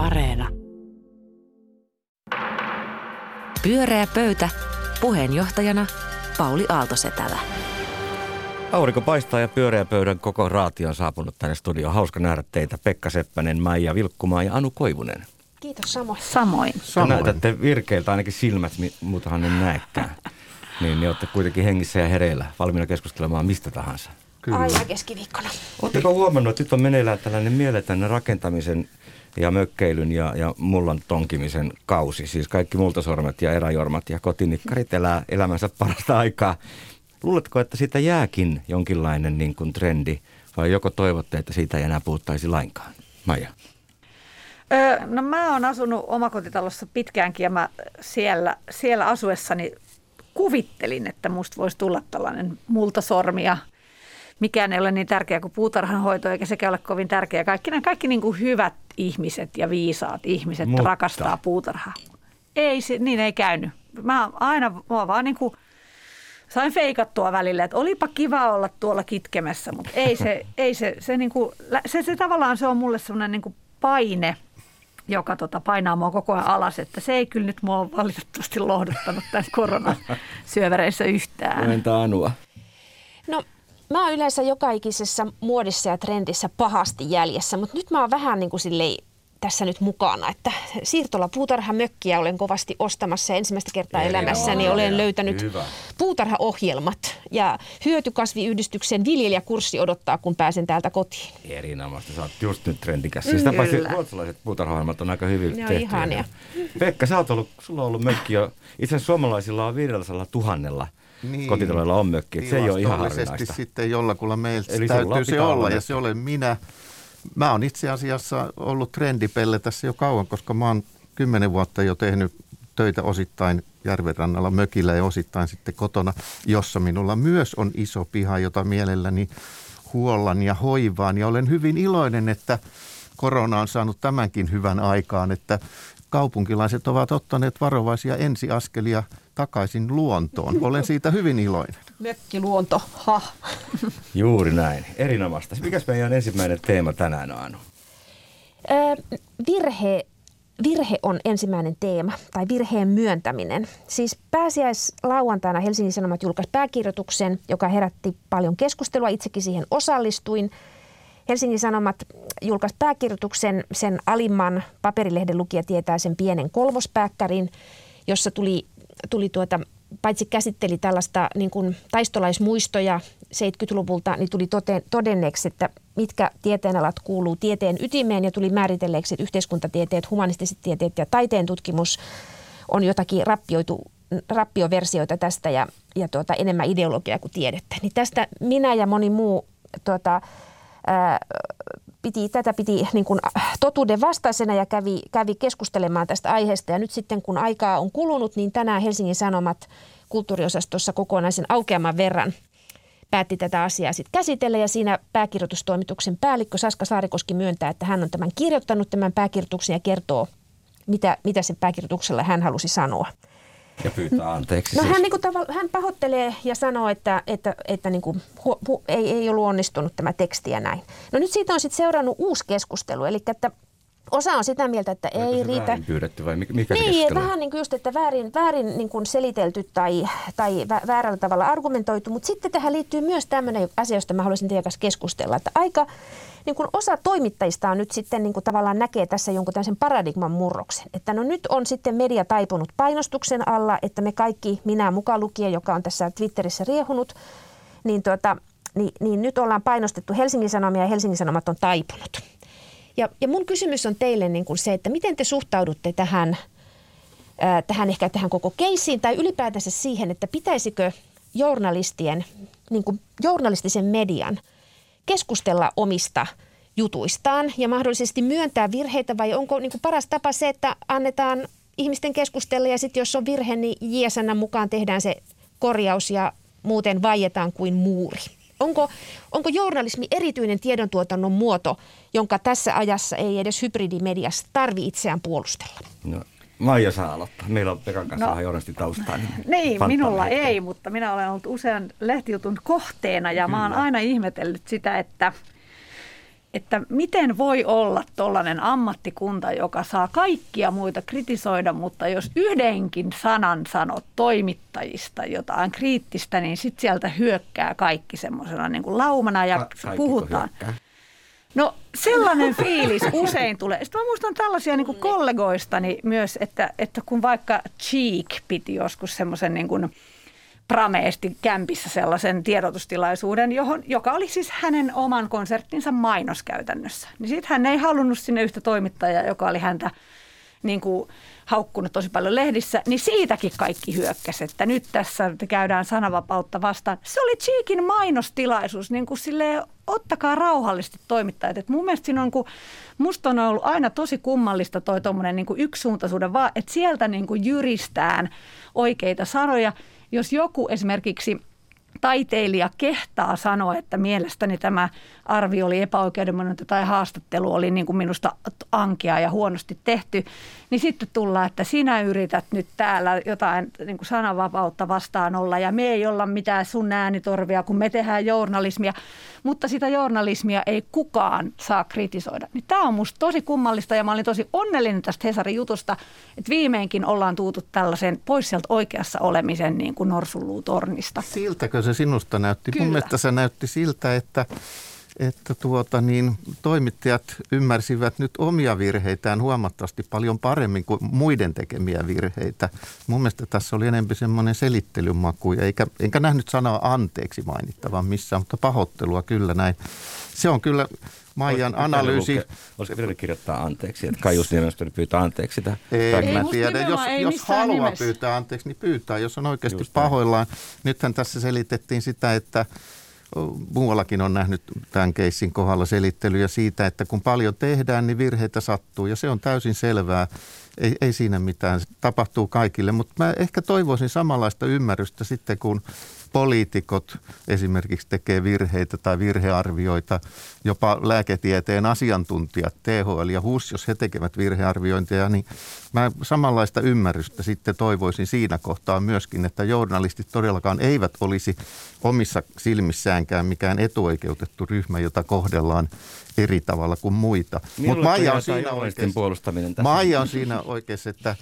Areena. Pyöreä pöytä. Puheenjohtajana Pauli Aaltosetälä. Aurinko paistaa ja pyöreä pöydän koko raati on saapunut tänne studioon. Hauska nähdä teitä Pekka Seppänen, Maija Vilkkumaa ja Anu Koivunen. Kiitos samoin. Samoin. Te näytätte virkeiltä ainakin silmät, muutahan en näekään. Niin, niin olette kuitenkin hengissä ja hereillä, valmiina keskustelemaan mistä tahansa. Kyllä. Aina keskiviikkona. Oletteko huomannut, että nyt on meneillään tällainen mieletön rakentamisen ja mökkeilyn ja, ja mullan tonkimisen kausi. Siis kaikki multasormet ja eräjormat ja kotinikkarit elää elämänsä parasta aikaa. Luuletko, että siitä jääkin jonkinlainen niin kuin trendi vai joko toivotte, että siitä ei enää puhuttaisi lainkaan? Maija. Öö, no mä oon asunut omakotitalossa pitkäänkin ja mä siellä, siellä asuessani kuvittelin, että musta voisi tulla tällainen multasormi ja mikään ei ole niin tärkeä kuin puutarhanhoito, eikä sekä ole kovin tärkeä. Kaikki, nämä kaikki niin kuin hyvät ihmiset ja viisaat ihmiset Mutta. rakastaa puutarhaa. Ei, se, niin ei käynyt. Mä aina mä vaan niin kuin sain feikattua välillä, että olipa kiva olla tuolla kitkemessä, mutta ei se, ei se, se, niin kuin, se, se tavallaan se on mulle semmoinen niin kuin paine, joka tota, painaa mua koko ajan alas, että se ei kyllä nyt mua valitettavasti lohduttanut tässä koronasyövereissä yhtään. No entä Anua? No mä oon yleensä joka ikisessä muodissa ja trendissä pahasti jäljessä, mutta nyt mä oon vähän niin kuin silleen tässä nyt mukana, että siirtola puutarhamökkiä olen kovasti ostamassa ensimmäistä kertaa elämässäni olen löytänyt Hyvä. puutarhaohjelmat ja hyötykasviyhdistyksen viljelijäkurssi odottaa, kun pääsen täältä kotiin. Erinomaista, sä oot just nyt trendikäs. Siis paitsi ruotsalaiset puutarhaohjelmat on aika hyvin tehty. Ihania. Pekka, sä oot ollut, sulla on ollut mökki jo, itse asiassa suomalaisilla on 500 tuhannella niin, kotitaloilla on mökki. Se ei ole ihan harvinaista. sitten jollakulla meiltä Eli täytyy se olla, olla ja se olen minä. Mä oon itse asiassa ollut trendipelle tässä jo kauan, koska mä oon kymmenen vuotta jo tehnyt töitä osittain järvenrannalla mökillä ja osittain sitten kotona, jossa minulla myös on iso piha, jota mielelläni huollan ja hoivaan. Ja olen hyvin iloinen, että korona on saanut tämänkin hyvän aikaan, että kaupunkilaiset ovat ottaneet varovaisia ensiaskelia takaisin luontoon. Olen siitä hyvin iloinen. Mökkiluonto, ha. Juuri näin. Erinomaista. Mikäs meidän ensimmäinen teema tänään on, Anu? Öö, virhe, virhe on ensimmäinen teema, tai virheen myöntäminen. Siis pääsiäislauantaina Helsingin Sanomat julkaisi pääkirjoituksen, joka herätti paljon keskustelua. Itsekin siihen osallistuin. Helsingin Sanomat julkaisi pääkirjoituksen, sen alimman paperilehden lukija tietää sen pienen kolmospääkkärin, jossa tuli, tuli tuota, paitsi käsitteli tällaista niin kuin taistolaismuistoja 70-luvulta, niin tuli tote, todenneeksi, että mitkä tieteenalat kuuluu tieteen ytimeen ja tuli määritelleeksi, että yhteiskuntatieteet, humanistiset tieteet ja taiteen tutkimus on jotakin rappioitu, rappioversioita tästä ja, ja tuota, enemmän ideologiaa kuin tiedettä. Niin tästä minä ja moni muu tuota, piti, tätä piti niin kuin totuuden vastaisena ja kävi, kävi keskustelemaan tästä aiheesta. Ja nyt sitten kun aikaa on kulunut, niin tänään Helsingin Sanomat kulttuuriosastossa kokonaisen aukeaman verran päätti tätä asiaa sitten käsitellä ja siinä pääkirjoitustoimituksen päällikkö Saska Saarikoski myöntää, että hän on tämän kirjoittanut tämän pääkirjoituksen ja kertoo, mitä, mitä sen pääkirjoituksella hän halusi sanoa. Ja pyytää anteeksi. No siis. hän, niin kuin, tavalla, hän pahoittelee ja sanoo, että, että, että niin kuin, hu, hu, ei, ei ollut onnistunut tämä teksti ja näin. No nyt siitä on sitten seurannut uusi keskustelu, eli että Osa on sitä mieltä, että Oliko ei riitä. Väärin pyydetty vai mikä Niin, vähän niin kuin just, että väärin, väärin niin kuin selitelty tai, tai väärällä tavalla argumentoitu. Mutta sitten tähän liittyy myös tämmöinen asia, josta mä haluaisin teidän kanssa keskustella. Että aika niin kuin osa toimittajista on nyt sitten niin kuin tavallaan näkee tässä jonkun tämmöisen paradigman murroksen. Että no nyt on sitten media taipunut painostuksen alla, että me kaikki, minä mukaan lukien, joka on tässä Twitterissä riehunut, niin, tuota, niin, niin nyt ollaan painostettu Helsingin Sanomia ja Helsingin Sanomat on taipunut. Ja, ja mun kysymys on teille niin kuin se, että miten te suhtaudutte tähän, tähän ehkä tähän koko keissiin tai ylipäätänsä siihen, että pitäisikö journalistien, niin kuin journalistisen median keskustella omista jutuistaan ja mahdollisesti myöntää virheitä vai onko niin kuin paras tapa se, että annetaan ihmisten keskustella ja sitten jos on virhe, niin JSN mukaan tehdään se korjaus ja muuten vaietaan kuin muuri. Onko, onko journalismi erityinen tiedontuotannon muoto, jonka tässä ajassa ei edes hybridimediassa tarvi itseään puolustella? No, Maija saa aloittaa. Meillä on Pekan kanssa no, vähän taustaa. Niin, niin minulla hetken. ei, mutta minä olen ollut usean lehtijutun kohteena ja Kyllä. mä oon aina ihmetellyt sitä, että että miten voi olla tuollainen ammattikunta, joka saa kaikkia muita kritisoida, mutta jos yhdenkin sanan sanot toimittajista jotain kriittistä, niin sitten sieltä hyökkää kaikki semmoisena niin kuin laumana ja Ka- puhutaan. Hyökkää? No sellainen fiilis usein tulee. Sitten mä muistan tällaisia niin kuin kollegoistani myös, että, että kun vaikka Cheek piti joskus semmoisen niin kuin prameesti kämpissä sellaisen tiedotustilaisuuden, johon, joka oli siis hänen oman konserttinsa mainoskäytännössä. Niin sitten hän ei halunnut sinne yhtä toimittajaa, joka oli häntä niin kuin haukkunut tosi paljon lehdissä, niin siitäkin kaikki hyökkäsi, että nyt tässä käydään sananvapautta vastaan. Se oli Cheekin mainostilaisuus, niin kuin silleen, ottakaa rauhallisesti toimittajat. Et mun mielestä siinä on, kun, musta on ollut aina tosi kummallista toi tuommoinen niin yksisuuntaisuuden, vaan että sieltä niin kuin jyristään oikeita sanoja. Jos joku esimerkiksi taiteilija kehtaa sanoa, että mielestäni tämä arvio oli epäoikeudenmukainen tai haastattelu oli niin kuin minusta ankea ja huonosti tehty, niin sitten tullaan, että sinä yrität nyt täällä jotain niin kuin sananvapautta vastaan olla ja me ei olla mitään sun äänitorvia, kun me tehdään journalismia, mutta sitä journalismia ei kukaan saa kritisoida. Niin tämä on musta tosi kummallista ja mä olin tosi onnellinen tästä Hesarin jutusta, että viimeinkin ollaan tuutu tällaiseen pois sieltä oikeassa olemisen niin kuin norsulluutornista. Siltäkö se sinusta näytti? Kyllä. Mun mielestä se näytti siltä, että että tuota, niin, toimittajat ymmärsivät nyt omia virheitään huomattavasti paljon paremmin kuin muiden tekemiä virheitä. Mun mielestä tässä oli enemmän semmoinen selittelymaku, eikä, enkä nähnyt sanaa anteeksi mainittavan missään, mutta pahoittelua kyllä näin. Se on kyllä Maijan analyysi. Olisiko pitänyt kirjoittaa anteeksi, että Kaius Niemestä pyytää anteeksi sitä? Ei, ei tiedä. Jos, jos haluaa nimessä. pyytää anteeksi, niin pyytää, jos on oikeasti Just pahoillaan. Näin. Nythän tässä selitettiin sitä, että muuallakin on nähnyt tämän keissin kohdalla selittelyjä siitä, että kun paljon tehdään, niin virheitä sattuu ja se on täysin selvää. Ei, ei siinä mitään, tapahtuu kaikille, mutta mä ehkä toivoisin samanlaista ymmärrystä sitten, kun poliitikot esimerkiksi tekee virheitä tai virhearvioita, jopa lääketieteen asiantuntijat, THL ja HUS, jos he tekevät virhearviointeja, niin mä samanlaista ymmärrystä sitten toivoisin siinä kohtaa myöskin, että journalistit todellakaan eivät olisi omissa silmissäänkään mikään etuoikeutettu ryhmä, jota kohdellaan eri tavalla kuin muita. Mutta Maija on siinä oikeassa, Maija on siinä oikeassa, että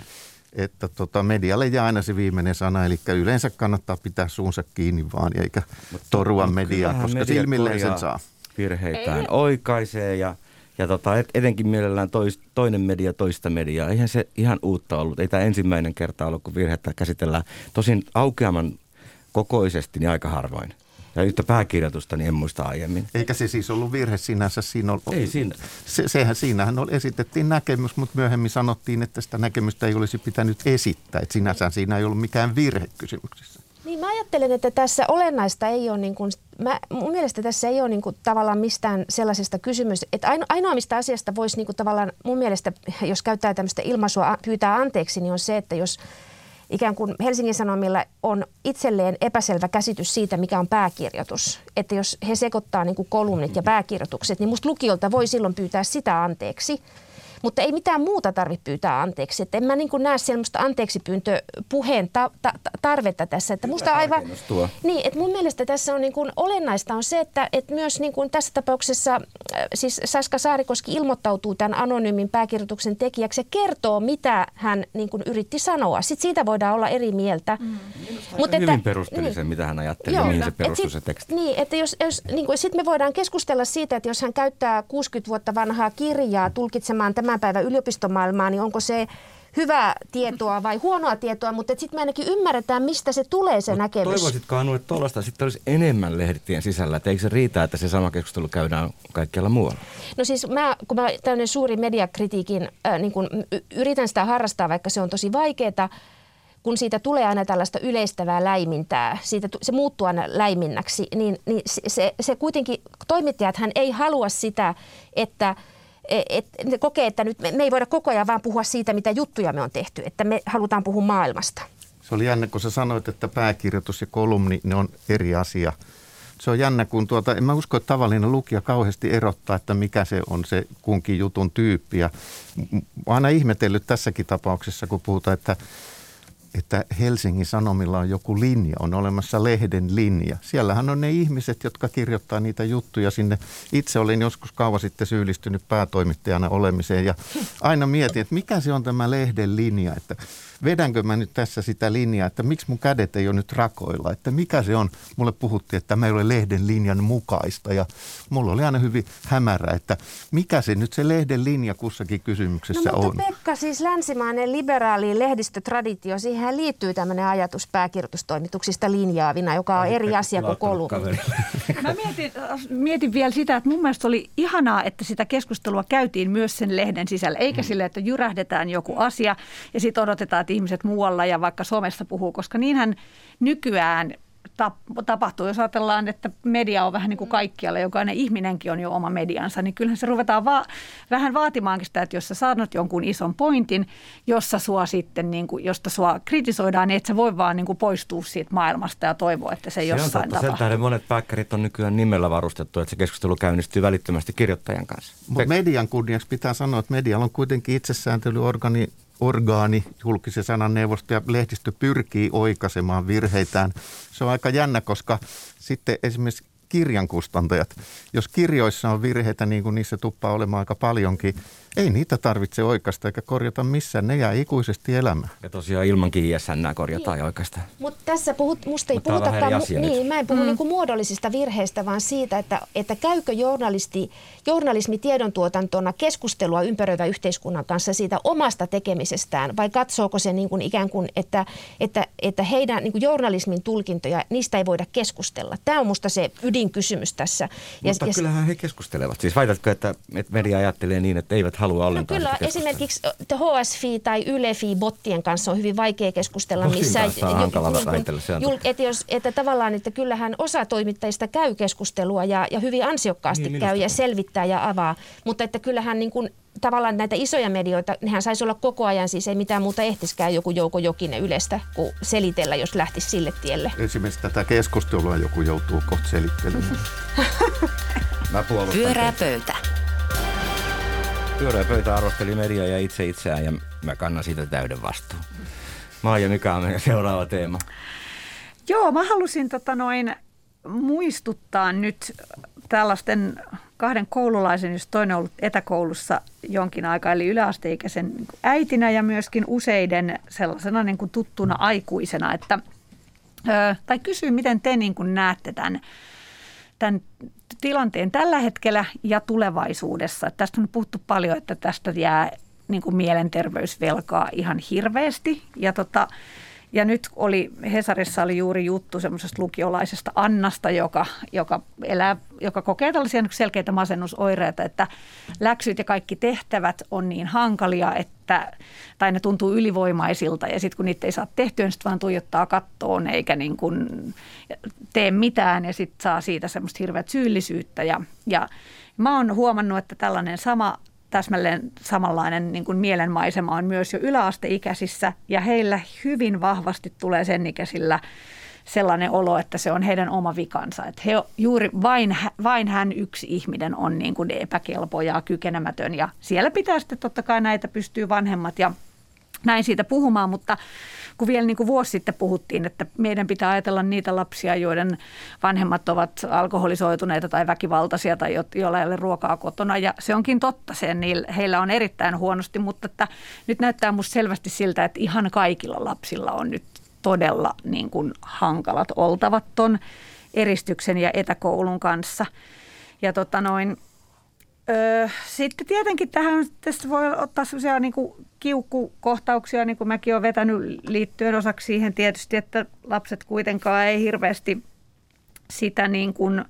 että tota, medialle jää aina se viimeinen sana, eli yleensä kannattaa pitää suunsa kiinni vaan, eikä Mutta torua mediaa, koska media silmilleen sen saa. Virheitään Ei. oikaisee ja, ja tota, etenkin mielellään tois, toinen media toista mediaa. Eihän se ihan uutta ollut. Ei tämä ensimmäinen kerta ollut, kun virhettä käsitellään. Tosin aukeaman kokoisesti niin aika harvoin. Ja yhtä pääkirjoitusta niin en muista aiemmin. Eikä se siis ollut virhe sinänsä. Siinä on, ei siinä. Se, sehän, siinähän oli, esitettiin näkemys, mutta myöhemmin sanottiin, että sitä näkemystä ei olisi pitänyt esittää. Että sinänsä siinä ei ollut mikään virhe kysymyksessä. Niin mä ajattelen, että tässä olennaista ei ole, niin kuin, mä, mun mielestä tässä ei ole niin kuin, tavallaan mistään sellaisesta kysymys, että aino, ainoa mistä asiasta voisi niin kuin, tavallaan mun mielestä, jos käyttää tämmöistä ilmaisua pyytää anteeksi, niin on se, että jos ikään kuin Helsingin Sanomilla on itselleen epäselvä käsitys siitä, mikä on pääkirjoitus. Että jos he sekoittaa niin kuin kolumnit ja pääkirjoitukset, niin musta lukiolta voi silloin pyytää sitä anteeksi – mutta ei mitään muuta tarvitse pyytää anteeksi. Että en mä niin näe semmoista anteeksi pyyntö puheen ta- ta- tarvetta tässä. Että musta aivan, niin, että mun mielestä tässä on niin kuin olennaista on se, että, että myös niin kuin tässä tapauksessa äh, siis Saska Saarikoski ilmoittautuu tämän anonyymin pääkirjoituksen tekijäksi ja kertoo, mitä hän niin kuin yritti sanoa. Sitten siitä voidaan olla eri mieltä. Mm. Mutta että, hyvin perusteli niin, sen, mitä hän ajatteli joo, mihin se perustuu se teksti. Niin, että jos, jos, niin kuin, sitten me voidaan keskustella siitä, että jos hän käyttää 60 vuotta vanhaa kirjaa tulkitsemaan tämän tämän päivän yliopistomaailmaa, niin onko se hyvää tietoa vai huonoa tietoa, mutta sitten me ainakin ymmärretään, mistä se tulee se Mut näkemys. Toivoisitko Anu, että tuollaista sitten olisi enemmän lehditien sisällä, että eikö se riitä, että se sama keskustelu käydään kaikkialla muualla? No siis mä, kun mä tämmöinen suuri mediakritiikin, äh, niin kun yritän sitä harrastaa, vaikka se on tosi vaikeaa, kun siitä tulee aina tällaista yleistävää läimintää, siitä, se muuttuu aina läiminnäksi, niin, niin se, se, se kuitenkin, toimittajathan ei halua sitä, että – E, et, ne kokee, että nyt me, me ei voida koko ajan vaan puhua siitä, mitä juttuja me on tehty, että me halutaan puhua maailmasta. Se oli jännä, kun sä sanoit, että pääkirjoitus ja kolumni, ne on eri asia. Se on jännä, kun tuota, en mä usko, että tavallinen lukija kauheasti erottaa, että mikä se on se kunkin jutun tyyppi. Ja aina ihmetellyt tässäkin tapauksessa, kun puhutaan, että että Helsingin Sanomilla on joku linja, on olemassa lehden linja. Siellähän on ne ihmiset, jotka kirjoittaa niitä juttuja sinne. Itse olin joskus kauan sitten syyllistynyt päätoimittajana olemiseen ja aina mietin, että mikä se on tämä lehden linja, että vedänkö mä nyt tässä sitä linjaa, että miksi mun kädet ei ole nyt rakoilla, että mikä se on. Mulle puhuttiin, että tämä ei ole lehden linjan mukaista ja mulla oli aina hyvin hämärä, että mikä se nyt se lehden linja kussakin kysymyksessä no, mutta on. Pekka, siis länsimainen liberaali lehdistötraditio, siihen liittyy tämmöinen ajatus pääkirjoitustoimituksista linjaavina, joka on eri asia kuin kolumni. Mä mietin, mietin vielä sitä, että mun mielestä oli ihanaa, että sitä keskustelua käytiin myös sen lehden sisällä, eikä mm. sille, että jyrähdetään joku asia ja sitten odotetaan, että ihmiset muualla ja vaikka somessa puhuu, koska niinhän nykyään tapahtuu, jos ajatellaan, että media on vähän niin kuin kaikkialla, jokainen ihminenkin on jo oma mediansa, niin kyllähän se ruvetaan va- vähän vaatimaankin sitä, että jos sä saanut jonkun ison pointin, jossa sua sitten, niin kuin, josta sua kritisoidaan, niin et sä voi vaan niin kuin poistua siitä maailmasta ja toivoa, että se, se jossain tapahtuu. Sen tähden monet päkkärit on nykyään nimellä varustettu, että se keskustelu käynnistyy välittömästi kirjoittajan kanssa. Mutta median kunniaksi pitää sanoa, että medialla on kuitenkin itsesääntelyorgani orgaani, julkisen sanan neuvosto ja lehdistö pyrkii oikaisemaan virheitään. Se on aika jännä, koska sitten esimerkiksi kirjan kustantajat, jos kirjoissa on virheitä, niin kuin niissä tuppaa olemaan aika paljonkin, ei niitä tarvitse oikaista eikä korjata missään, ne jää ikuisesti elämään. Ja tosiaan ilmankin ISN korjataan niin. ja oikeastaan. Mutta tässä puhut, musta ei puhutakaan, mu- niin, mä en puhu mm. niinku muodollisista virheistä, vaan siitä, että, että käykö journalisti, journalismi tiedontuotantona keskustelua ympäröivän yhteiskunnan kanssa siitä omasta tekemisestään, vai katsooko se niin kuin ikään kuin, että, että, että heidän niin kuin journalismin tulkintoja, niistä ei voida keskustella. Tämä on musta se ydinkysymys tässä. Mutta ja, kyllähän he keskustelevat. Siis väitätkö, että media ajattelee niin, että eivät halua ollenkaan no kyllä, esimerkiksi HSFI tai YLEFI bottien kanssa on hyvin vaikea keskustella. Bottin missä, kanssa on hankala jul, että, jos, että tavallaan, että kyllähän osa toimittajista käy keskustelua ja, ja hyvin ansiokkaasti niin, käy ja selvittää ja avaa, mutta että kyllähän niin kuin tavallaan näitä isoja medioita, nehän saisi olla koko ajan, siis ei mitään muuta ehtiskään joku Jouko Jokinen ylestä kuin selitellä, jos lähtisi sille tielle. Esimerkiksi tätä keskustelua joku joutuu kohta selittelemään. Mä Pyörää pöytä. Pyörä pöytä arvosteli media ja itse itseään ja mä kannan siitä täyden vastuun. Maija, mikä on meidän seuraava teema? Joo, mä halusin tota noin muistuttaa nyt tällaisten kahden koululaisen, jos toinen on ollut etäkoulussa jonkin aikaa, eli yläasteikäisen äitinä ja myöskin useiden sellaisena niin kuin tuttuna aikuisena, että, tai kysyy, miten te niin kuin näette tämän, tämän tilanteen tällä hetkellä ja tulevaisuudessa. Tästä on puhuttu paljon, että tästä jää niin kuin mielenterveysvelkaa ihan hirveästi. Ja, tota, ja nyt oli, Hesarissa oli juuri juttu semmoisesta lukiolaisesta Annasta, joka, joka, elää, joka kokee tällaisia selkeitä masennusoireita, että läksyt ja kaikki tehtävät on niin hankalia, että, tai ne tuntuu ylivoimaisilta ja sitten kun niitä ei saa tehtyä, niin sitten vaan tuijottaa kattoon eikä niin kuin tee mitään ja sitten saa siitä semmoista hirveät syyllisyyttä. Ja, ja mä oon huomannut, että tällainen sama täsmälleen samanlainen niin kuin mielenmaisema on myös jo yläasteikäisissä ja heillä hyvin vahvasti tulee sen ikäisillä sellainen olo, että se on heidän oma vikansa. Että he, juuri vain, vain hän yksi ihminen on niin kuin epäkelpo ja kykenemätön ja siellä pitää sitten totta kai näitä pystyy vanhemmat ja näin siitä puhumaan, mutta kun vielä niin kuin vuosi sitten puhuttiin, että meidän pitää ajatella niitä lapsia, joiden vanhemmat ovat alkoholisoituneita tai väkivaltaisia tai joilla ei ole ruokaa kotona. Ja se onkin totta, sen, heillä on erittäin huonosti, mutta että nyt näyttää minusta selvästi siltä, että ihan kaikilla lapsilla on nyt todella niin kuin hankalat oltavat ton eristyksen ja etäkoulun kanssa. Ja tota noin, Öö, sitten tietenkin tähän tästä voi ottaa sellaisia niin kuin kiukkukohtauksia, niin kuin mäkin olen vetänyt liittyen osaksi siihen tietysti, että lapset kuitenkaan ei hirveästi sitä niin kuin,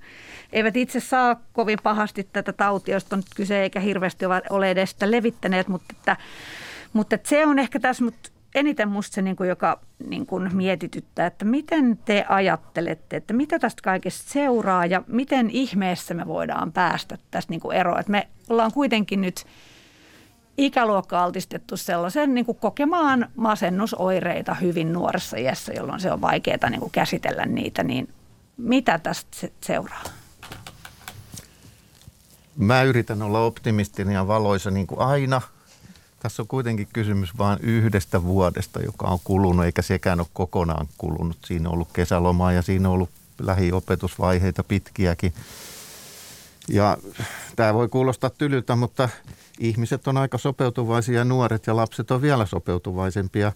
eivät itse saa kovin pahasti tätä tautia, josta on kyse, eikä hirveästi ole edes sitä levittäneet, mutta, että, mutta että se on ehkä tässä, mutta eniten musta se, niin kuin, joka niin kuin mietityttää, että miten te ajattelette, että mitä tästä kaikesta seuraa ja miten ihmeessä me voidaan päästä tästä niin kuin eroon. Että me ollaan kuitenkin nyt ikäluokka altistettu sellaisen niin kuin kokemaan masennusoireita hyvin nuoressa iässä, jolloin se on vaikeaa niin kuin käsitellä niitä, niin mitä tästä seuraa? Mä yritän olla optimistinen ja valoisa niin kuin aina – Tässä on kuitenkin kysymys vain yhdestä vuodesta, joka on kulunut, eikä sekään ole kokonaan kulunut. Siinä on ollut kesälomaa ja siinä on ollut lähiopetusvaiheita pitkiäkin. Ja tämä voi kuulostaa tylyltä, mutta ihmiset on aika sopeutuvaisia ja nuoret ja lapset on vielä sopeutuvaisempia.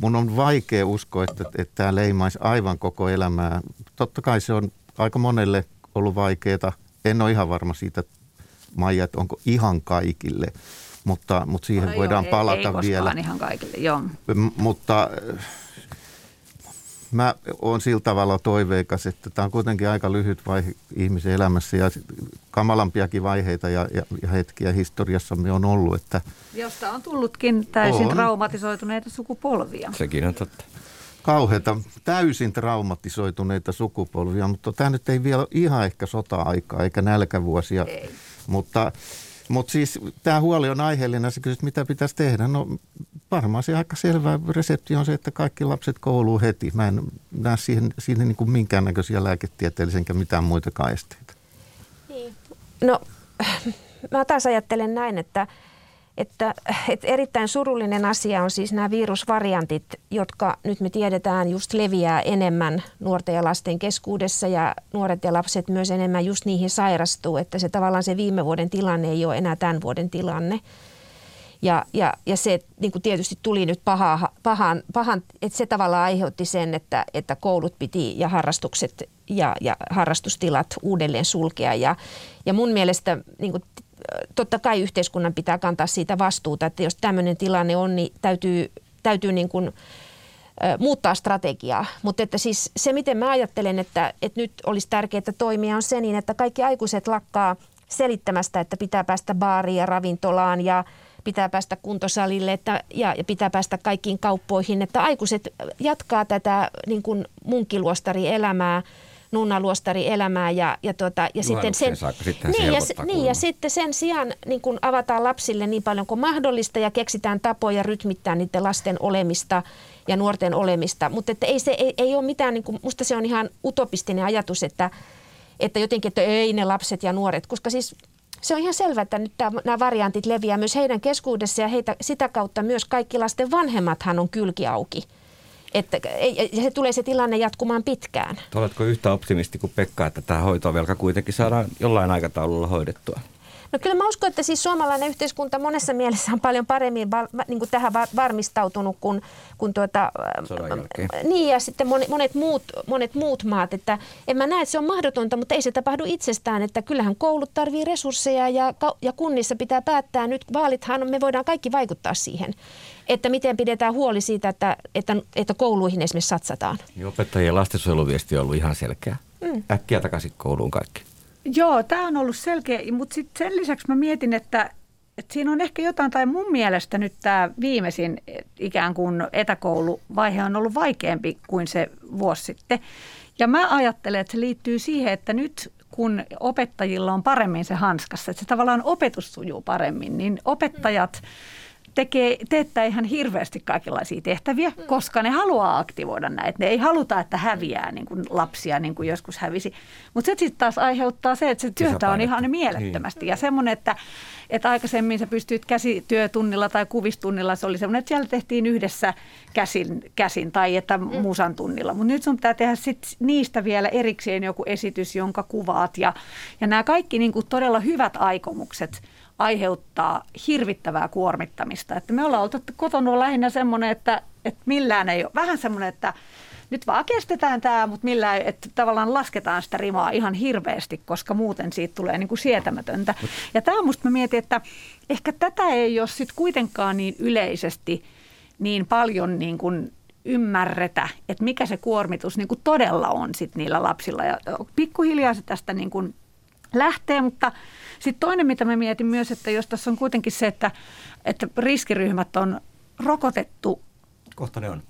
Mun on vaikea uskoa, että, että tämä leimaisi aivan koko elämää. Totta kai se on aika monelle ollut vaikeaa. En ole ihan varma siitä, Maija, että onko ihan kaikille, mutta, mutta siihen no voidaan joo, palata ei, ei vielä. ihan kaikille, joo. M- mutta mä oon sillä tavalla toiveikas, että tämä on kuitenkin aika lyhyt vaihe ihmisen elämässä ja kamalampiakin vaiheita ja, ja, ja hetkiä historiassamme on ollut. Että Josta on tullutkin täysin on. traumatisoituneita sukupolvia. Sekin on totta. Kauheita, täysin traumatisoituneita sukupolvia, mutta tämä nyt ei vielä ole ihan ehkä sota-aikaa eikä nälkävuosia. Ei. Mutta mutta siis tämä huoli on aiheellinen. Sä kysyt, mitä pitäisi tehdä. No varmaan se aika selvä resepti on se, että kaikki lapset kouluun heti. Mä en näe siihen, siihen niin kuin minkäännäköisiä lääketieteellisiä mitään muita esteitä. Niin. No mä taas ajattelen näin, että että, että erittäin surullinen asia on siis nämä virusvariantit, jotka nyt me tiedetään just leviää enemmän nuorten ja lasten keskuudessa ja nuoret ja lapset myös enemmän just niihin sairastuu, että se tavallaan se viime vuoden tilanne ei ole enää tämän vuoden tilanne. Ja, ja, ja se niin kuin tietysti tuli nyt paha, pahan, pahan, että se tavallaan aiheutti sen, että, että koulut piti ja harrastukset ja, ja harrastustilat uudelleen sulkea. Ja, ja mun mielestä niin kuin totta kai yhteiskunnan pitää kantaa siitä vastuuta, että jos tämmöinen tilanne on, niin täytyy, täytyy niin kuin, muuttaa strategiaa. Mutta että siis se, miten mä ajattelen, että, että nyt olisi tärkeää toimia, on se niin, että kaikki aikuiset lakkaa selittämästä, että pitää päästä baariin ja ravintolaan ja pitää päästä kuntosalille että, ja, ja pitää päästä kaikkiin kauppoihin. Että aikuiset jatkaa tätä niin kuin munkiluostarielämää elämää nunnaluostari elämää ja, ja, tuota, ja sitten sen, sitten niin, ja, niin, ja sitten sen sijaan niin kun avataan lapsille niin paljon kuin mahdollista ja keksitään tapoja rytmittää niiden lasten olemista ja nuorten olemista. Mutta että ei, se, ei, ei ole mitään, niin kuin, musta se on ihan utopistinen ajatus, että, että jotenkin, että ei ne lapset ja nuoret, koska siis se on ihan selvää, että nyt tämä, nämä variantit leviää myös heidän keskuudessa ja heitä, sitä kautta myös kaikki lasten vanhemmathan on kylki auki että se tulee se tilanne jatkumaan pitkään. Oletko yhtä optimisti kuin Pekka, että tämä hoitovelka kuitenkin saadaan jollain aikataululla hoidettua? No kyllä mä uskon, että siis suomalainen yhteiskunta monessa mielessä on paljon paremmin val, niin kuin tähän varmistautunut kuin, kuin tuota, niin ja sitten monet muut, monet muut maat. Että en mä näe, että se on mahdotonta, mutta ei se tapahdu itsestään. Että kyllähän koulut tarvii resursseja ja, ja kunnissa pitää päättää nyt. Vaalithan me voidaan kaikki vaikuttaa siihen, että miten pidetään huoli siitä, että, että, että kouluihin esimerkiksi satsataan. Niin opettajien lastensuojeluviesti on ollut ihan selkeä. Mm. Äkkiä takaisin kouluun kaikki. Joo, tämä on ollut selkeä, mutta sitten sen lisäksi mä mietin, että, että siinä on ehkä jotain, tai mun mielestä nyt tämä viimeisin ikään kuin etäkouluvaihe on ollut vaikeampi kuin se vuosi sitten. Ja mä ajattelen, että se liittyy siihen, että nyt kun opettajilla on paremmin se hanskassa, että se tavallaan opetus sujuu paremmin, niin opettajat mm tekee, teettää ihan hirveästi kaikenlaisia tehtäviä, mm. koska ne haluaa aktivoida näitä. Ne ei haluta, että häviää niin kuin lapsia, niin kuin joskus hävisi. Mutta se sitten taas aiheuttaa se, että se työtä on ihan mielettömästi. Niin. Ja semmoinen, että, että aikaisemmin sä pystyit käsityötunnilla tai kuvistunnilla, se oli semmoinen, että siellä tehtiin yhdessä käsin, käsin tai että mm. musan tunnilla. Mutta nyt sun pitää tehdä sit niistä vielä erikseen joku esitys, jonka kuvaat. Ja, ja nämä kaikki niin kuin todella hyvät aikomukset – aiheuttaa hirvittävää kuormittamista. Että me ollaan oltu kotona lähinnä semmoinen, että, että millään ei ole, vähän semmoinen, että nyt vaan kestetään tämä, mutta millään, että tavallaan lasketaan sitä rimaa ihan hirveästi, koska muuten siitä tulee niin kuin sietämätöntä. Ja tämä musta mä mietin, että ehkä tätä ei ole sitten kuitenkaan niin yleisesti niin paljon niin kuin ymmärretä, että mikä se kuormitus niin kuin todella on sit niillä lapsilla. Ja pikkuhiljaa se tästä niin kuin lähtee, mutta sitten toinen, mitä mä mietin myös, että jos tässä on kuitenkin se, että, että riskiryhmät on rokotettu. Kohta ne on.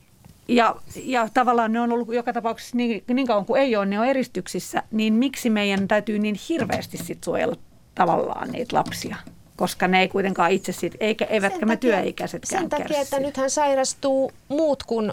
Ja, ja tavallaan ne on ollut joka tapauksessa niin, niin kauan kuin ei ole, ne on eristyksissä, niin miksi meidän täytyy niin hirveästi sit suojella tavallaan niitä lapsia? koska ne ei kuitenkaan itse siitä, eikä, eivätkä sen me takia, työikäisetkään Sen takia, kärsi. että nythän sairastuu muut kuin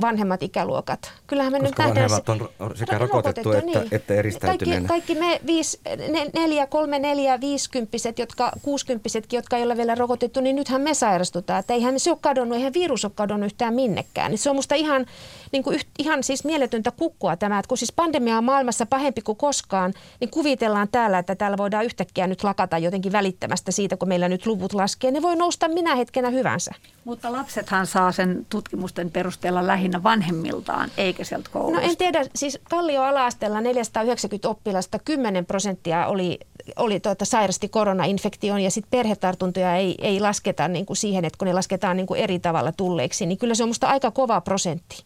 vanhemmat ikäluokat. Kyllähän me Koska nyt vanhemmat on sekä rokotettu, rokotettu että, niin. että eristäytyneenä. Kaikki, kaikki me viisi, ne, neljä, kolme, neljä, viisikymppiset, jotka, kuusikymppisetkin, jotka ei ole vielä rokotettu, niin nythän me sairastutaan. Että eihän se ole kadonnut, eihän virus ole kadonnut yhtään minnekään. Niin se on musta ihan, niin kuin, ihan siis mieletöntä kukkua tämä, että kun siis pandemia on maailmassa pahempi kuin koskaan, niin kuvitellaan täällä, että täällä voidaan yhtäkkiä nyt lakata jotenkin välittämästä siitä, kun meillä nyt luvut laskee. Ne voi nousta minä hetkenä hyvänsä. Mutta lapsethan saa sen tutkimusten perusteella lähinnä vanhemmiltaan, eikä sieltä koulusta. No en tiedä, siis Kallio Alaasteella 490 oppilasta, 10 prosenttia oli, oli tuota, sairasti koronainfektion ja sitten perhetartuntoja ei, ei lasketa niin kuin siihen, että kun ne lasketaan niin kuin eri tavalla tulleiksi, niin kyllä se on musta aika kova prosentti.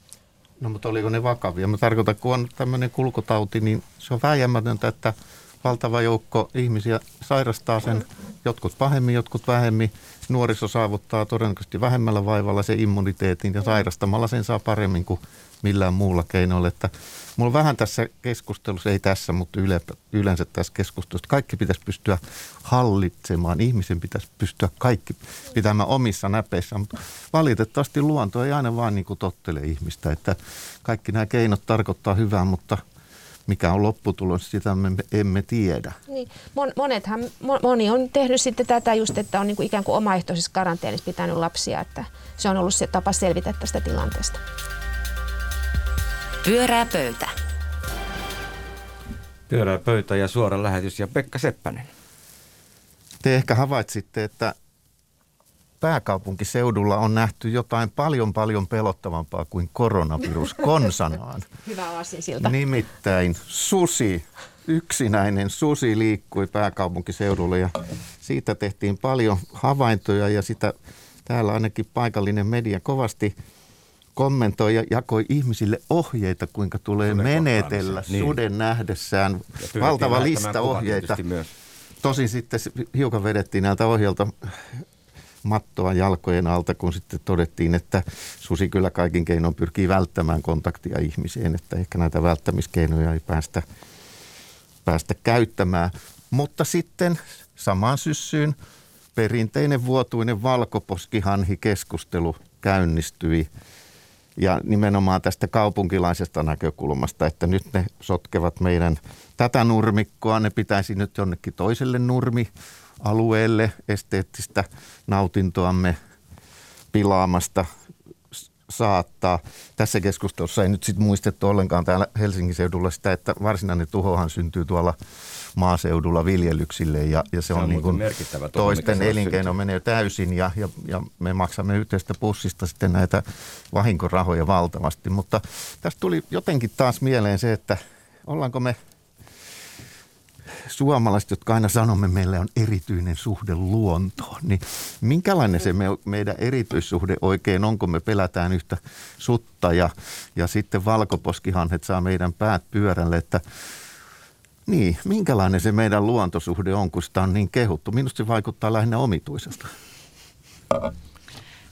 No mutta oliko ne vakavia? Mä tarkoitan, kun on tämmöinen kulkutauti, niin se on väijämätöntä, että valtava joukko ihmisiä sairastaa sen, jotkut pahemmin, jotkut vähemmin. Nuoriso saavuttaa todennäköisesti vähemmällä vaivalla sen immuniteetin ja sairastamalla sen saa paremmin kuin millään muulla keinoilla. Että mulla vähän tässä keskustelussa, ei tässä, mutta yle, yleensä tässä keskustelussa, kaikki pitäisi pystyä hallitsemaan. Ihmisen pitäisi pystyä kaikki pitämään omissa näpeissä, mutta valitettavasti luonto ei aina vaan niin kuin tottele ihmistä. Että kaikki nämä keinot tarkoittaa hyvää, mutta – mikä on lopputulos, sitä me emme tiedä. Niin. monethan, moni on tehnyt sitten tätä just, että on niin kuin ikään kuin omaehtoisessa karanteenissa pitänyt lapsia, että se on ollut se tapa selvitä tästä tilanteesta. Pyörää pöytä. Pyörää pöytä ja suora lähetys ja Pekka Seppänen. Te ehkä havaitsitte, että pääkaupunkiseudulla on nähty jotain paljon paljon pelottavampaa kuin koronavirus konsanaan. Hyvä siltä. Nimittäin susi, yksinäinen susi liikkui pääkaupunkiseudulla ja siitä tehtiin paljon havaintoja ja sitä täällä ainakin paikallinen media kovasti kommentoi ja jakoi ihmisille ohjeita, kuinka tulee suden menetellä niin. suden nähdessään. Valtava lista ohjeita. Tosin sitten hiukan vedettiin näiltä ohjelta mattoa jalkojen alta, kun sitten todettiin, että susi kyllä kaikin keinoin pyrkii välttämään kontaktia ihmiseen, että ehkä näitä välttämiskeinoja ei päästä, päästä käyttämään. Mutta sitten samaan syssyyn perinteinen vuotuinen valkoposkihanhi-keskustelu käynnistyi ja nimenomaan tästä kaupunkilaisesta näkökulmasta, että nyt ne sotkevat meidän tätä nurmikkoa, ne pitäisi nyt jonnekin toiselle nurmi alueelle esteettistä nautintoamme pilaamasta saattaa. Tässä keskustelussa ei nyt sitten muistettu ollenkaan täällä Helsingin seudulla sitä, että varsinainen tuhohan syntyy tuolla maaseudulla viljelyksille ja, ja se, se on, on niin kuin toisten elinkeino menee täysin ja, ja, ja me maksamme yhteistä pussista sitten näitä vahinkorahoja valtavasti. Mutta tästä tuli jotenkin taas mieleen se, että ollaanko me suomalaiset, jotka aina sanomme, meillä on erityinen suhde luontoon, niin minkälainen se me, meidän erityissuhde oikein on, kun me pelätään yhtä sutta ja, ja sitten valkoposkihanhet saa meidän päät pyörälle, että niin, minkälainen se meidän luontosuhde on, kun sitä on niin kehuttu? Minusta se vaikuttaa lähinnä omituiselta.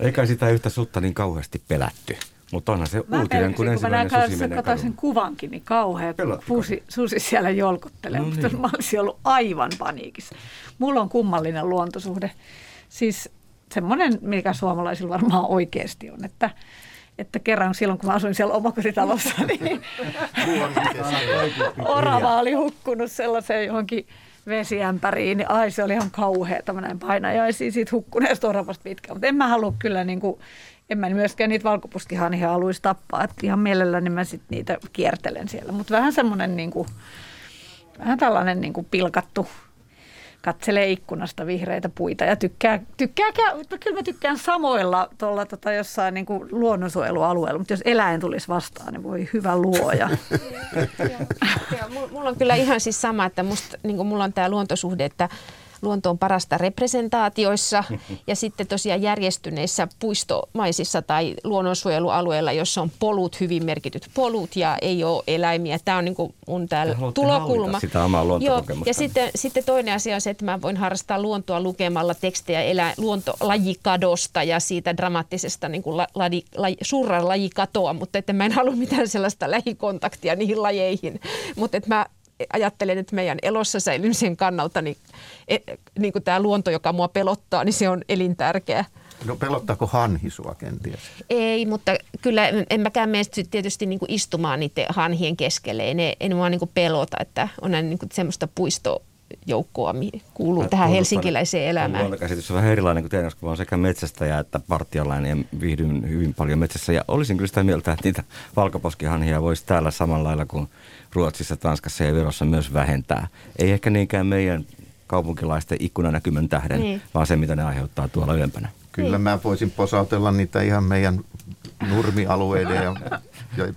Eikä sitä yhtä sutta niin kauheasti pelätty. Mutta onhan se mä uutinen, kun ensimmäinen kun mä susi menee sen kuvankin, niin kauhea, kun susi, susi siellä jolkottelee. No niin. Mä olisin ollut aivan paniikissa. Mulla on kummallinen luontosuhde. Siis semmoinen, mikä suomalaisilla varmaan oikeasti on, että että kerran silloin, kun mä asuin siellä omakotitalossa, niin orava oli hukkunut sellaiseen johonkin vesiämpäriin, niin ai se oli ihan kauhea tämmöinen painajaisiin siitä hukkuneesta oravasta pitkään. Mutta en mä halua kyllä niin kuin en mä myöskään niitä valkopuskihania haluaisi tappaa, että ihan mielelläni mä sit niitä kiertelen siellä. Mutta vähän semmoinen niin kuin, vähän tällainen niin kuin pilkattu, katselee ikkunasta vihreitä puita ja tykkää, tykkää kyllä mä tykkään samoilla tuolla tota jossain niin kuin luonnonsuojelualueella, mutta jos eläin tulisi vastaan, niin voi hyvä luoja. Mulla on kyllä ihan siis sama, että musta, niin mulla on tämä luontosuhde, että luonto on parasta representaatioissa ja sitten tosiaan järjestyneissä puistomaisissa tai luonnonsuojelualueilla, jossa on polut, hyvin merkityt polut ja ei ole eläimiä. Tämä on niin kuin mun täällä tulokulma. sitä omaa Joo, ja sitten, sitten toinen asia on se, että mä voin harrastaa luontoa lukemalla tekstejä elä, luontolajikadosta ja siitä dramaattisesta niin kuin la, la, la, surran lajikatoa, mutta että mä en halua mitään sellaista lähikontaktia niihin lajeihin. Mutta että mä ajattelen, että meidän elossa säilymisen kannalta niin, e, niin kuin tämä luonto, joka mua pelottaa, niin se on elintärkeä. No pelottaako hanhi sua kenties? Ei, mutta kyllä en mäkään mene tietysti niin kuin istumaan niiden hanhien keskelle. Ei ne, en mua niin kuin pelota, että on niin kuin semmoista puisto joukkoa kuuluu Mä tähän helsinkiläiseen elämään. Luontokäsitys on vähän erilainen kuin teidän, koska olen sekä metsästäjä että partialainen ja viihdyn hyvin paljon metsässä. Ja olisin kyllä sitä mieltä, että niitä valkoposkihanhia voisi täällä samalla lailla kuin Ruotsissa, Tanskassa ja Virossa myös vähentää. Ei ehkä niinkään meidän kaupunkilaisten ikkunanäkymän tähden, niin. vaan se, mitä ne aiheuttaa tuolla ylempänä. Kyllä niin. mä voisin posautella niitä ihan meidän nurmialueiden ja, ja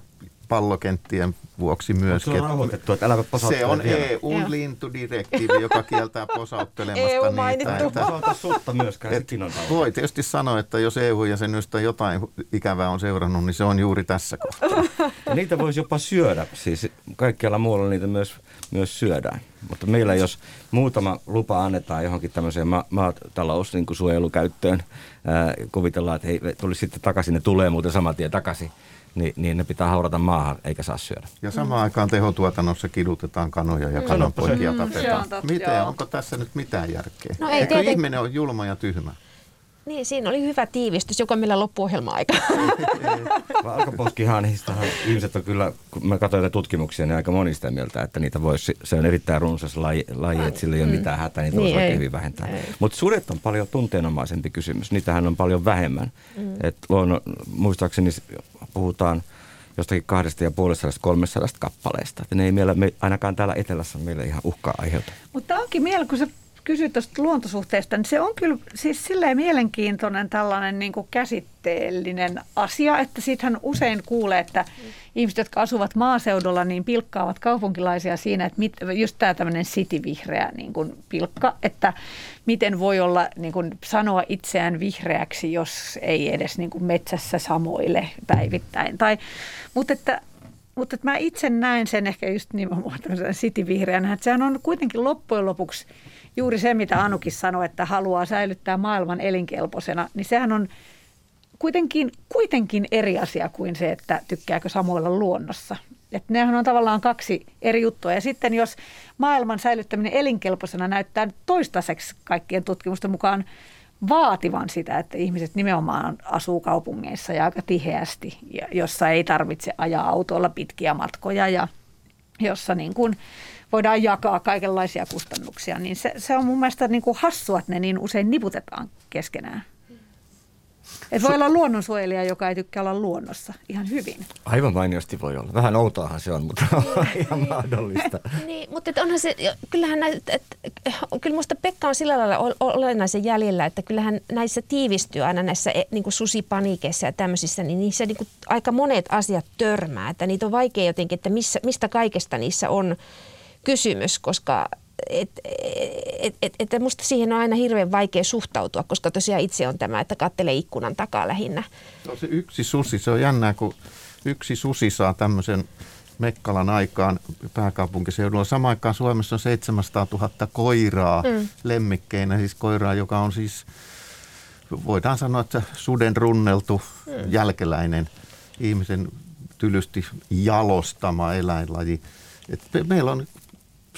pallokenttien vuoksi myös. Se on rauhoitettu, että älä Se on EU-lintudirektiivi, joka kieltää posauttelemasta EU niitä. Että... sutta myöskään, et, Voi tietysti sanoa, että jos EU-jäsenyystä jotain ikävää on seurannut, niin se on juuri tässä kohtaa. Ja niitä voisi jopa syödä, siis kaikkialla muualla niitä myös, myös syödään. Mutta meillä jos muutama lupa annetaan johonkin tämmöiseen ma- maatalous niin suojelukäyttöön, ää, kuvitellaan, että hei, tulisi sitten takaisin, ne tulee muuten saman tien takaisin niin, niin ne pitää haurata maahan eikä saa syödä. Ja samaan aikaan tehotuotannossa kidutetaan kanoja ja kananpoikia tapetaan. Miten, onko tässä nyt mitään järkeä? No ei Eikö tieten... ihminen ole julma ja tyhmä? Niin, siinä oli hyvä tiivistys, joka meillä loppuohjelma-aika. Valkoposkihanhistahan ihmiset on kyllä, kun mä katsoin tutkimuksia, niin aika moni sitä mieltä, että niitä voisi, se on erittäin runsas laji, laji että sillä ei ole mm. mitään hätää, niitä niin, voisi oikein hyvin vähentää. Mutta sudet on paljon tunteenomaisempi kysymys, niitähän on paljon vähemmän. Mm. Et luonno, muistaakseni puhutaan jostakin kahdesta ja puolesta kolmesta kappaleesta. Että ne ei meillä, me, ainakaan täällä etelässä meille ihan uhkaa aiheuta. Mutta onkin mielellä, kun sä kysyt tuosta luontosuhteesta, niin se on kyllä siis silleen mielenkiintoinen tällainen niin kuin käsitteellinen asia, että siitähän usein kuulee, että ihmiset, jotka asuvat maaseudulla, niin pilkkaavat kaupunkilaisia siinä, että mit, just tämä tämmöinen cityvihreä niin kuin pilkka, että miten voi olla niin kuin sanoa itseään vihreäksi, jos ei edes niin kuin metsässä samoille päivittäin. Tai, mutta että mutta mä itse näen sen ehkä just nimenomaan tämmöisen cityvihreänä, että sehän on kuitenkin loppujen lopuksi juuri se, mitä Anukin sanoi, että haluaa säilyttää maailman elinkelpoisena, niin sehän on kuitenkin, kuitenkin eri asia kuin se, että tykkääkö samoilla luonnossa. Että nehän on tavallaan kaksi eri juttua. Ja sitten jos maailman säilyttäminen elinkelpoisena näyttää toistaiseksi kaikkien tutkimusten mukaan vaativan sitä, että ihmiset nimenomaan asuu kaupungeissa ja aika tiheästi, jossa ei tarvitse ajaa autolla pitkiä matkoja ja jossa niin kuin voidaan jakaa kaikenlaisia kustannuksia, niin se, se on mun mielestä niin kuin hassua, että ne niin usein niputetaan keskenään. Et voi olla luonnonsuojelija, joka ei tykkää olla luonnossa ihan hyvin. Aivan mainiosti voi olla. Vähän outoahan se on, mutta on ihan mahdollista. niin, mutta onhan se, kyllähän näitä, että, kyllä minusta Pekka on sillä lailla olennaisen jäljellä, että kyllähän näissä tiivistyy aina näissä e, niin kuin susipaniikeissa ja tämmöisissä, niin niissä niin kuin aika monet asiat törmää. Että niitä on vaikea jotenkin, että missä, mistä kaikesta niissä on kysymys, koska et, et, et, et musta siihen on aina hirveän vaikea suhtautua, koska tosiaan itse on tämä, että kattelee ikkunan takaa lähinnä. No se yksi susi, se on jännää, kun yksi susi saa tämmöisen Mekkalan aikaan pääkaupunkiseudulla. Samaan aikaan Suomessa on 700 000 koiraa mm. lemmikkeinä, siis koiraa, joka on siis, voidaan sanoa, että suden runneltu mm. jälkeläinen ihmisen tylysti jalostama eläinlaji. Et meillä on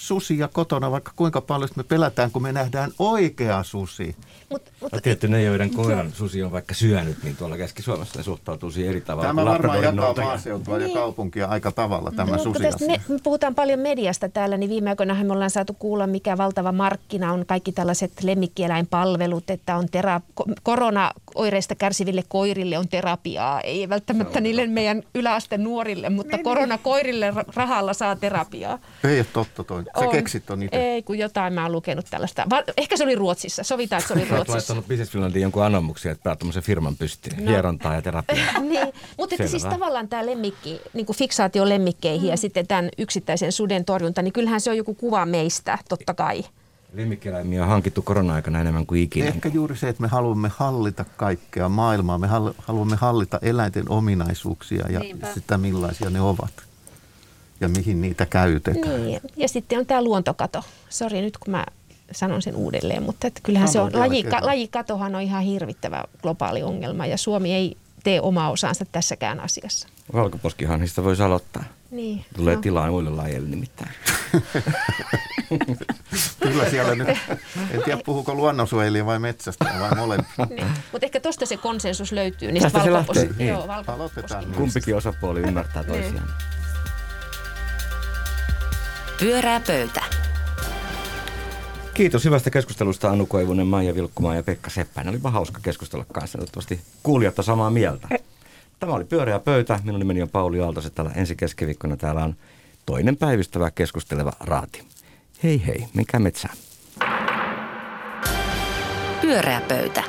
susia kotona vaikka kuinka paljon me pelätään, kun me nähdään oikea susi. Mut, mut, no, tietty ne, joiden koiran susi on vaikka syönyt, niin tuolla Keski-Suomessa ne suhtautuu siihen eri tavalla. Tämä varmaan jakaa maaseutua niin. ja kaupunkia aika tavalla tämä no, susi me, me puhutaan paljon mediasta täällä, niin viime aikoina me ollaan saatu kuulla, mikä valtava markkina on kaikki tällaiset lemmikkieläinpalvelut, että on tera, korona-oireista kärsiville koirille on terapiaa. Ei välttämättä niille meidän yläasteen nuorille, mutta niin, koronakoirille rahalla saa terapiaa. Ei ole totta toi. Se on. keksit on itse. Ei, kun jotain mä oon lukenut tällaista. Va- ehkä se oli Ruotsissa. Sovitaan, että se oli Ruotsissa. Olet laittanut Business Finlandin jonkun anomuksia, että päät firman pystyyn. No. Hierontaa ja terapiaa. niin, mutta että siis tavallaan tämä lemmikki, niin kuin fiksaatio lemmikkeihin mm. ja sitten tämän yksittäisen suden torjunta, niin kyllähän se on joku kuva meistä, totta kai. Lemmikkieläimiä on hankittu korona-aikana enemmän kuin ikinä. Ehkä juuri se, että me haluamme hallita kaikkea maailmaa. Me haluamme hallita eläinten ominaisuuksia ja Niinpä. sitä, millaisia ne ovat ja mihin niitä käytetään. Niin. Ja sitten on tämä luontokato. Sori nyt kun mä sanon sen uudelleen, mutta että kyllähän se on, laji, lajikatohan on ihan hirvittävä globaali ongelma ja Suomi ei tee omaa osaansa tässäkään asiassa. Valkoposkihanhista voisi aloittaa. Niin. Tulee no. tilaa muille lajeille nimittäin. Kyllä siellä nyt, en tiedä puhuuko luonnonsuojelija vai metsästä vai molempia. niin. Mutta ehkä tuosta se konsensus löytyy niistä valkopos- niin. joo, valkopos- Kumpikin osapuoli ymmärtää toisiaan. Pyörää pöytä. Kiitos hyvästä keskustelusta Anu Koivunen, Maija Vilkkumaa ja Pekka Seppänen. Olipa hauska keskustella kanssa. Toivottavasti kuulijat on samaa mieltä. Tämä oli Pyöreä pöytä. Minun nimeni on Pauli Aaltoset. Täällä ensi keskiviikkona täällä on toinen päivystävä keskusteleva raati. Hei hei, mikä metsään? Pyöreä pöytä.